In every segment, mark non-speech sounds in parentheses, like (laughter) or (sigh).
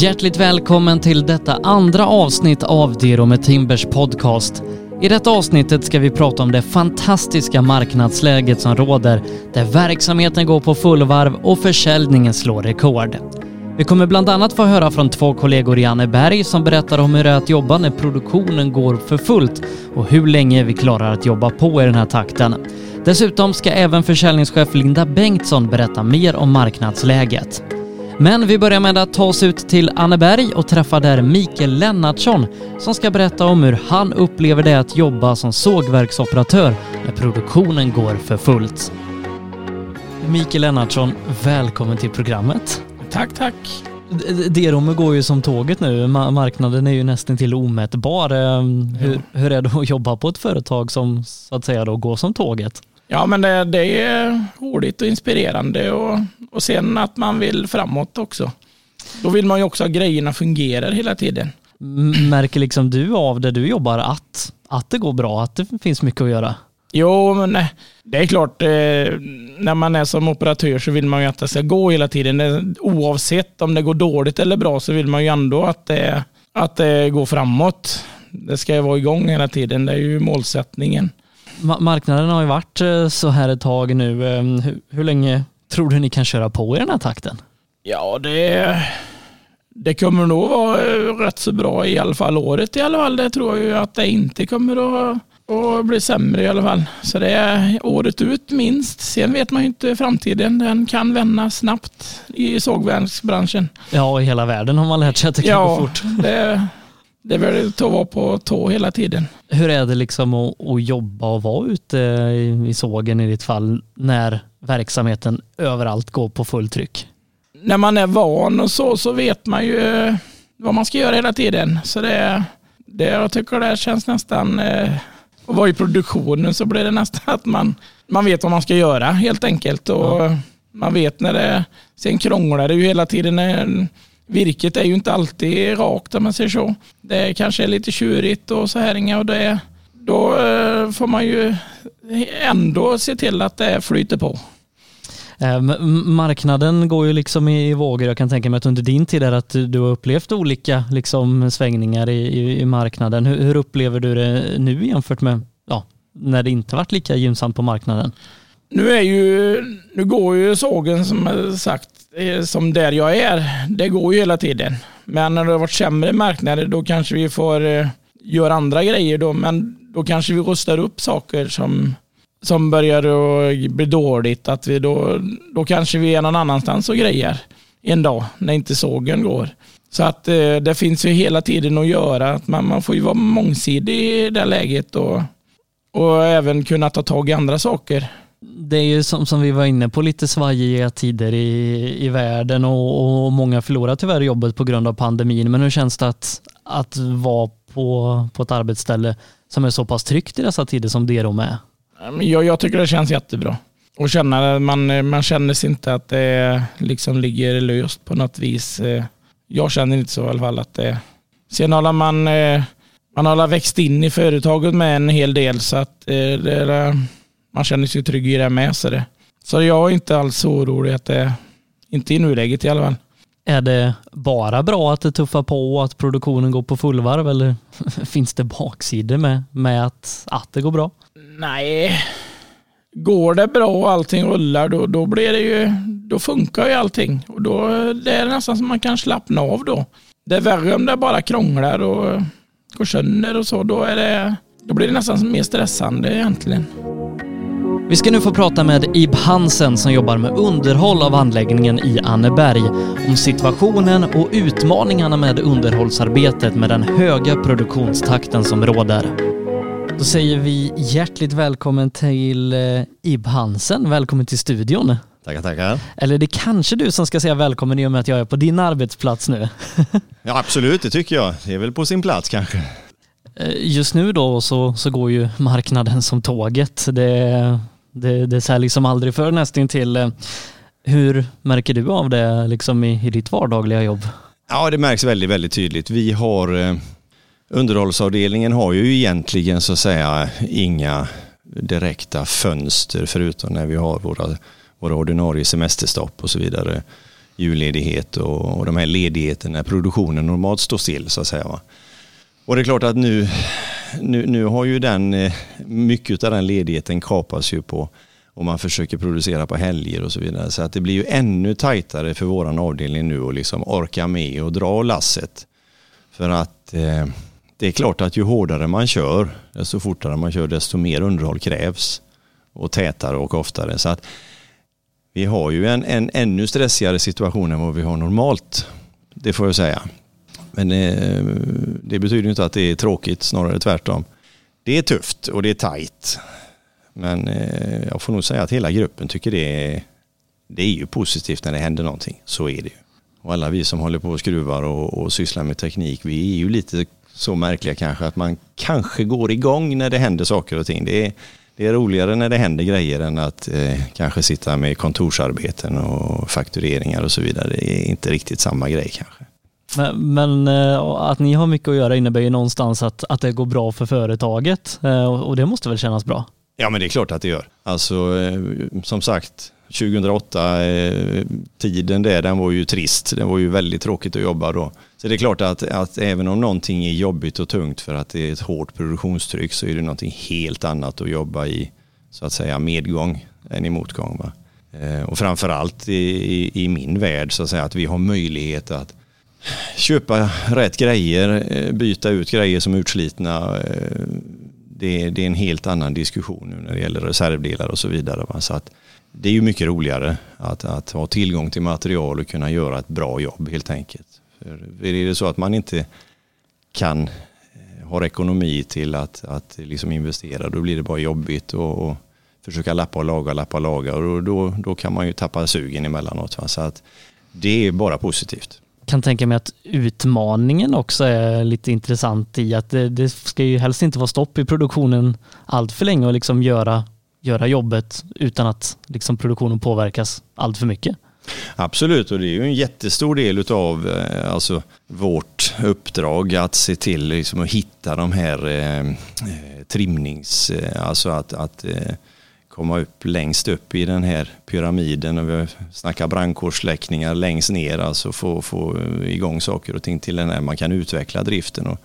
Hjärtligt välkommen till detta andra avsnitt av Dero med Timbers podcast. I detta avsnittet ska vi prata om det fantastiska marknadsläget som råder, där verksamheten går på fullvarv och försäljningen slår rekord. Vi kommer bland annat få höra från två kollegor i Anneberg som berättar om hur det är att jobba när produktionen går för fullt och hur länge vi klarar att jobba på i den här takten. Dessutom ska även försäljningschef Linda Bengtsson berätta mer om marknadsläget. Men vi börjar med att ta oss ut till Anneberg och träffa där Mikael Lennartsson som ska berätta om hur han upplever det att jobba som sågverksoperatör när produktionen går för fullt. Mikael Lennartsson, välkommen till programmet. Tack, tack. Derom går ju som tåget nu. Marknaden är ju nästan till omätbar. Ehm, hur, hur är det att jobba på ett företag som så att säga då går som tåget? Ja, men det, det är roligt och inspirerande och, och sen att man vill framåt också. Då vill man ju också att grejerna fungerar hela tiden. Märker liksom du av det du jobbar att, att det går bra, att det finns mycket att göra? Jo, men eh, det är klart, eh, när man är som operatör så vill man ju att det ska gå hela tiden. Oavsett om det går dåligt eller bra så vill man ju ändå att det, att det går framåt. Det ska ju vara igång hela tiden, det är ju målsättningen. Marknaden har ju varit eh, så här ett tag nu. Hur, hur länge tror du ni kan köra på i den här takten? Ja, det, det kommer nog vara rätt så bra i alla fall året i alla fall. Det tror jag ju att det inte kommer att och bli sämre i alla fall. Så det är året ut minst. Sen vet man ju inte framtiden. Den kan vända snabbt i sågverksbranschen. Ja, i hela världen har man lärt sig att det kan ja, gå fort. Det, det är väl att vara på tå hela tiden. Hur är det liksom att, att jobba och vara ute i, i sågen i ditt fall när verksamheten överallt går på fullt När man är van och så, så vet man ju eh, vad man ska göra hela tiden. Så det, det jag tycker det känns nästan eh, och vara i produktionen så blir det nästan att man, man vet vad man ska göra helt enkelt. Och ja. Man vet när det, sen krånglar det ju hela tiden. När, virket är ju inte alltid rakt om man säger så. Det kanske är lite tjurigt och så här och det, då eh, får man ju ändå se till att det flyter på. Eh, marknaden går ju liksom i vågor. Jag kan tänka mig att under din tid är att du har upplevt olika liksom svängningar i, i, i marknaden. Hur, hur, upplever du det nu jämfört med ja, när det inte varit lika gynnsamt på marknaden? Nu, är ju, nu går ju sågen som sagt eh, som där jag är. Det går ju hela tiden. Men när det har varit sämre marknader då kanske vi får eh, göra andra grejer då. Men då kanske vi rustar upp saker som som börjar bli dåligt, att vi då, då kanske vi är någon annanstans och grejer en dag när inte sågen går. Så att eh, det finns ju hela tiden att göra. Att man, man får ju vara mångsidig i det läget och, och även kunna ta tag i andra saker. Det är ju som, som vi var inne på lite svajiga tider i, i världen och, och många förlorar tyvärr jobbet på grund av pandemin. Men hur känns det att, att vara på, på ett arbetsställe som är så pass tryggt i dessa tider som Derom är? Jag, jag tycker det känns jättebra. Och känna, man, man känner sig inte att det liksom ligger löst på något vis. Eh, jag känner inte så i alla fall. Att det, sen har man, eh, man har växt in i företaget med en hel del så att eh, det, man känner sig trygg i det med. Det. så jag är inte alls orolig att det, inte i nuläget i alla fall. Är det bara bra att det tuffar på och att produktionen går på fullvarv eller (laughs) finns det baksidor med, med att, att det går bra? Nej, går det bra och allting rullar då, då blir det ju, då funkar ju allting. Och då det är nästan som man kan slappna av då. Det är värre om det bara krånglar och går sönder och så. Då, är det, då blir det nästan mer stressande egentligen. Vi ska nu få prata med Ib Hansen som jobbar med underhåll av anläggningen i Anneberg om situationen och utmaningarna med underhållsarbetet med den höga produktionstakten som råder. Då säger vi hjärtligt välkommen till eh, Ib Hansen. Välkommen till studion. Tackar, tackar. Eller det är kanske du som ska säga välkommen i och med att jag är på din arbetsplats nu. (laughs) ja, absolut, det tycker jag. Det är väl på sin plats kanske. Eh, just nu då så, så går ju marknaden som tåget. Det, det, det är liksom aldrig förr nästan till. Eh, hur märker du av det liksom i, i ditt vardagliga jobb? Ja, det märks väldigt, väldigt tydligt. Vi har eh, Underhållsavdelningen har ju egentligen så att säga inga direkta fönster förutom när vi har våra, våra ordinarie semesterstopp och så vidare julledighet och, och de här ledigheterna när produktionen normalt står still så att säga. Va? Och det är klart att nu, nu, nu har ju den, eh, mycket av den ledigheten kapas ju på och man försöker producera på helger och så vidare. Så att det blir ju ännu tajtare för våran avdelning nu att liksom orka med och dra lasset. För att eh, det är klart att ju hårdare man kör, desto fortare man kör, desto mer underhåll krävs. Och tätare och oftare. Så att vi har ju en, en ännu stressigare situation än vad vi har normalt. Det får jag säga. Men eh, det betyder inte att det är tråkigt, snarare tvärtom. Det är tufft och det är tajt. Men eh, jag får nog säga att hela gruppen tycker det är, det är ju positivt när det händer någonting. Så är det ju. Och alla vi som håller på och skruvar och, och sysslar med teknik, vi är ju lite så märkliga kanske att man kanske går igång när det händer saker och ting. Det är, det är roligare när det händer grejer än att eh, kanske sitta med kontorsarbeten och faktureringar och så vidare. Det är inte riktigt samma grej kanske. Men, men eh, att ni har mycket att göra innebär ju någonstans att, att det går bra för företaget eh, och det måste väl kännas bra? Ja men det är klart att det gör. Alltså eh, som sagt 2008, tiden där den var ju trist. Den var ju väldigt tråkigt att jobba då. Så det är klart att, att även om någonting är jobbigt och tungt för att det är ett hårt produktionstryck så är det någonting helt annat att jobba i så att säga medgång än i motgång. Va? Och framförallt i, i, i min värld så att säga att vi har möjlighet att köpa rätt grejer, eh, byta ut grejer som är utslitna eh, det, det, är en helt annan diskussion nu när det gäller reservdelar och så vidare. Va? Så att det är ju mycket roligare att, att ha tillgång till material och kunna göra ett bra jobb helt enkelt. För är det så att man inte kan eh, ha ekonomi till att, att liksom investera då blir det bara jobbigt och, och försöka lappa och laga, lappa och laga och då, då kan man ju tappa sugen emellanåt. Va? Så att det är bara positivt kan tänka mig att utmaningen också är lite intressant i att det, det ska ju helst inte vara stopp i produktionen allt för länge och liksom göra, göra jobbet utan att liksom produktionen påverkas allt för mycket. Absolut, och det är ju en jättestor del av eh, alltså, vårt uppdrag att se till liksom, att hitta de här eh, eh trimnings... Eh, alltså att, att eh, komma upp längst upp i den här pyramiden och vi snackar brandkårssläckningar längst ner, alltså få, få igång saker och ting till den här man kan utveckla driften och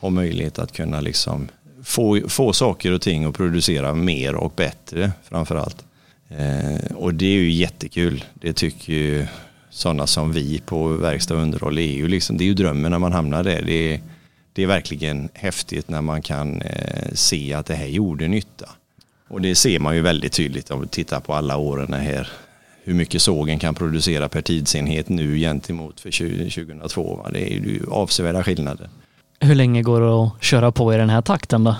ha möjlighet att kunna liksom få, få saker och ting att producera mer och bättre framför allt. Eh, och det är ju jättekul. Det tycker ju sådana som vi på verkstad och underhåll är ju liksom, det är ju drömmen när man hamnar där. Det är, det är verkligen häftigt när man kan eh, se att det här gjorde nytta. Och det ser man ju väldigt tydligt om vi tittar på alla åren här. Hur mycket sågen kan producera per tidsenhet nu gentemot för 2002. Va? Det är ju avsevärda skillnader. Hur länge går det att köra på i den här takten då?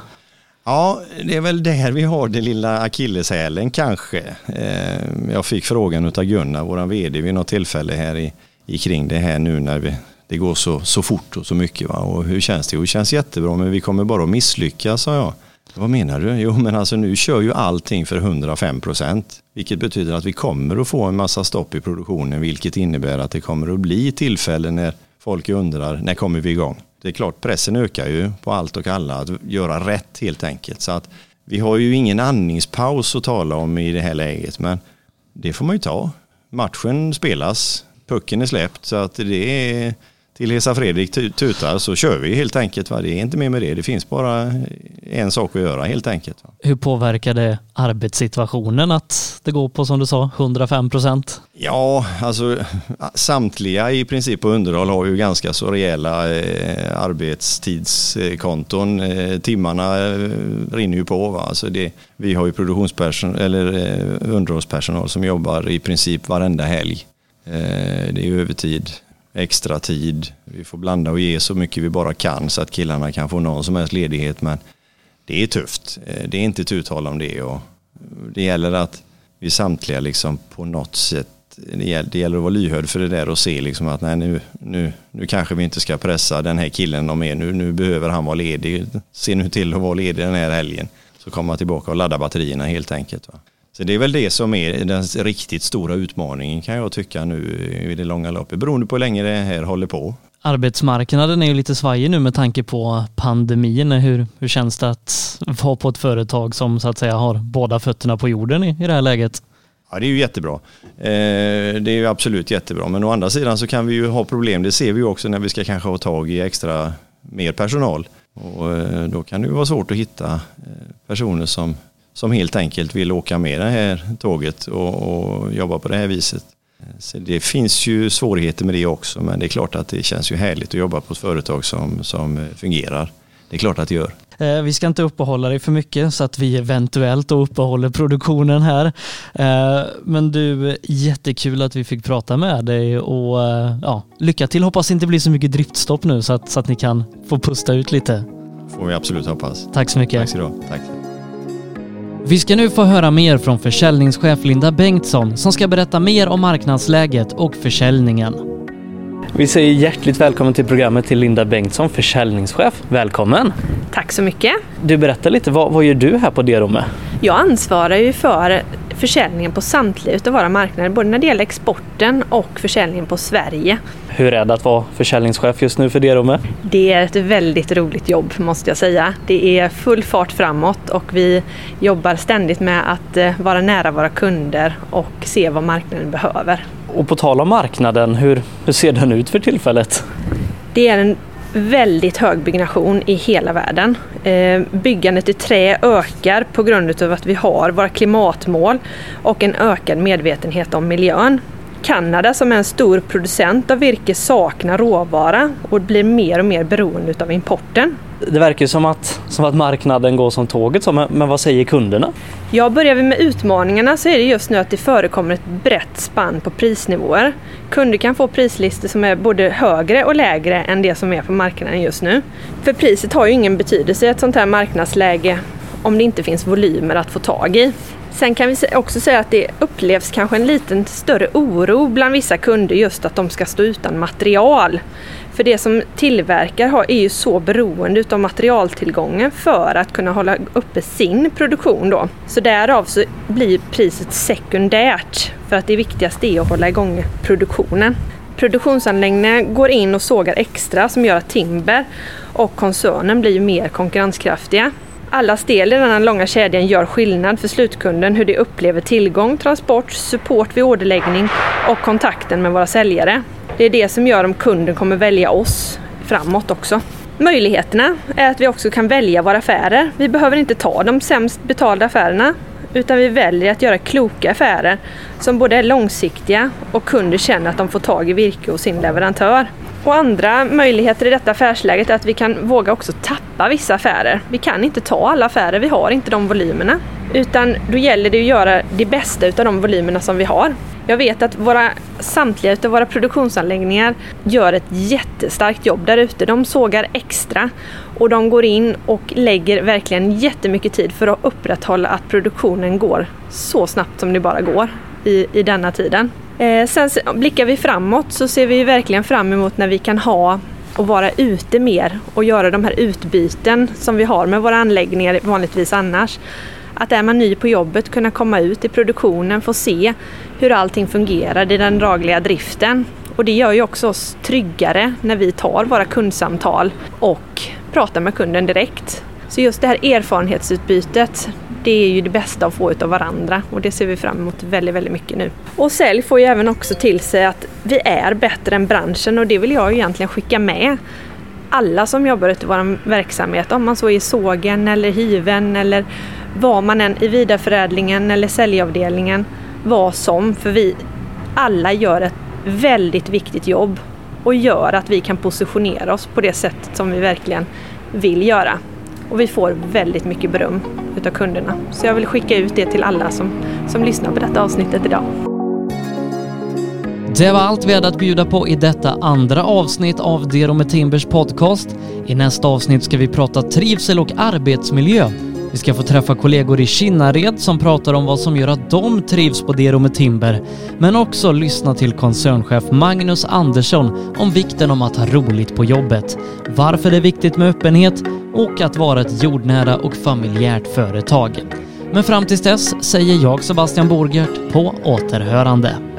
Ja, det är väl där vi har det lilla akilleshälen kanske. Eh, jag fick frågan av Gunnar, vår vd, vid något tillfälle här i, i kring det här nu när vi, det går så, så fort och så mycket. Va? Och hur känns det? Jo, det känns jättebra, men vi kommer bara att misslyckas, sa jag. Vad menar du? Jo, men alltså nu kör ju allting för 105 procent, vilket betyder att vi kommer att få en massa stopp i produktionen, vilket innebär att det kommer att bli tillfällen när folk undrar när kommer vi igång? Det är klart, pressen ökar ju på allt och alla att göra rätt helt enkelt. Så att vi har ju ingen andningspaus att tala om i det här läget, men det får man ju ta. Matchen spelas, pucken är släppt, så att det är till Hesa Fredrik tutar så kör vi helt enkelt. Va? Det är inte mer med det. Det finns bara en sak att göra helt enkelt. Va? Hur påverkar det arbetssituationen att det går på som du sa 105 procent? Ja, alltså samtliga i princip på underhåll har ju ganska så rejäla eh, arbetstidskonton. Eh, timmarna eh, rinner ju på. Va? Alltså det, vi har ju produktionspersonal eller eh, underhållspersonal som jobbar i princip varenda helg. Eh, det är övertid extra tid. Vi får blanda och ge så mycket vi bara kan så att killarna kan få någon som helst ledighet. Men det är tufft. Eh, det är inte ett uttal om det. Och det gäller att vi samtliga liksom på något sätt det gäller, det gäller att vara lyhörd för det där och se liksom att nej, nu, nu, nu kanske vi inte ska pressa den här killen om mer. Nu, nu behöver han vara ledig. Se nu till att vara ledig den här helgen. Så kommer tillbaka och ladda batterierna helt enkelt. Va? Så det är väl det som är den riktigt stora utmaningen kan jag tycka nu i det långa loppet, beroende på hur länge det här håller på. Arbetsmarknaden är ju lite svajig nu med tanke på pandemin. Hur, hur känns det att vara på ett företag som så att säga har båda fötterna på jorden i, i det här läget? Ja, det är ju jättebra. Eh, det är ju absolut jättebra. Men å andra sidan så kan vi ju ha problem. Det ser vi ju också när vi ska kanske ha tag i extra mer personal. Och eh, då kan det ju vara svårt att hitta eh, personer som, som helt enkelt vill åka med det här tåget och, och jobba på det här viset. Så det finns ju svårigheter med det också men det är klart att det känns ju härligt att jobba på ett företag som, som fungerar. Det är klart att det gör. Eh, vi ska inte uppehålla dig för mycket så att vi eventuellt uppehåller produktionen här. Eh, men du, jättekul att vi fick prata med dig och eh, ja, lycka till. Hoppas det inte blir så mycket driftstopp nu så att, så att ni kan få pusta ut lite. får vi absolut hoppas. Tack så mycket. Tack så du Tack. Vi ska nu få höra mer från försäljningschef Linda Bengtsson som ska berätta mer om marknadsläget och försäljningen. Vi säger hjärtligt välkommen till programmet till Linda Bengtsson, försäljningschef. Välkommen! Tack så mycket. Du berättar lite, vad, vad gör du här på Derome? Jag ansvarar ju för försäljningen på samtliga av våra marknader, både när det gäller exporten och försäljningen på Sverige. Hur är det att vara försäljningschef just nu för Derome? Det är ett väldigt roligt jobb måste jag säga. Det är full fart framåt och vi jobbar ständigt med att eh, vara nära våra kunder och se vad marknaden behöver. Och på tal om marknaden, hur, hur ser den ut för tillfället? Det är en väldigt hög byggnation i hela världen. Eh, byggandet i trä ökar på grund av att vi har våra klimatmål och en ökad medvetenhet om miljön. Kanada som är en stor producent av virke saknar råvara och blir mer och mer beroende av importen. Det verkar som att, som att marknaden går som tåget, men vad säger kunderna? Ja, börjar vi med utmaningarna så är det just nu att det förekommer ett brett spann på prisnivåer. Kunder kan få prislistor som är både högre och lägre än det som är på marknaden just nu. För priset har ju ingen betydelse i ett sånt här marknadsläge om det inte finns volymer att få tag i. Sen kan vi också säga att det upplevs kanske en liten större oro bland vissa kunder just att de ska stå utan material. För det som tillverkar är ju så beroende av materialtillgången för att kunna hålla uppe sin produktion då. Så därav så blir priset sekundärt för att det viktigaste är att hålla igång produktionen. Produktionsanläggningen går in och sågar extra som gör att Timber och koncernen blir mer konkurrenskraftiga. Alla del i den långa kedjan gör skillnad för slutkunden hur de upplever tillgång, transport, support vid orderläggning och kontakten med våra säljare. Det är det som gör om kunden kommer välja oss framåt också. Möjligheterna är att vi också kan välja våra affärer. Vi behöver inte ta de sämst betalda affärerna utan vi väljer att göra kloka affärer som både är långsiktiga och kunder känner att de får tag i virke hos sin leverantör. Och andra möjligheter i detta affärsläget är att vi kan våga också tappa vissa affärer. Vi kan inte ta alla affärer, vi har inte de volymerna. Utan då gäller det att göra det bästa utav de volymerna som vi har. Jag vet att våra, samtliga utav våra produktionsanläggningar gör ett jättestarkt jobb där ute. De sågar extra och de går in och lägger verkligen jättemycket tid för att upprätthålla att produktionen går så snabbt som det bara går i, i denna tiden. Eh, sen blickar vi framåt så ser vi verkligen fram emot när vi kan ha och vara ute mer och göra de här utbyten som vi har med våra anläggningar vanligtvis annars. Att är man ny på jobbet kunna komma ut i produktionen, få se hur allting fungerar i den dagliga driften. Och det gör ju också oss tryggare när vi tar våra kundsamtal och pratar med kunden direkt. Så just det här erfarenhetsutbytet, det är ju det bästa att få av varandra och det ser vi fram emot väldigt, väldigt mycket nu. Och sälj får ju även också till sig att vi är bättre än branschen och det vill jag egentligen skicka med alla som jobbar ute i vår verksamhet, om man så är i sågen eller hiven eller var man än i vidareförädlingen eller säljavdelningen, vad som, för vi alla gör ett väldigt viktigt jobb och gör att vi kan positionera oss på det sättet som vi verkligen vill göra. Och vi får väldigt mycket beröm utav kunderna. Så jag vill skicka ut det till alla som, som lyssnar på detta avsnittet idag. Det var allt vi hade att bjuda på i detta andra avsnitt av Dero med Timbers podcast. I nästa avsnitt ska vi prata trivsel och arbetsmiljö. Vi ska få träffa kollegor i Kinnared som pratar om vad som gör att de trivs på Dero med Timber, men också lyssna till koncernchef Magnus Andersson om vikten om att ha roligt på jobbet, varför det är viktigt med öppenhet och att vara ett jordnära och familjärt företag. Men fram tills dess säger jag Sebastian Borgert på återhörande.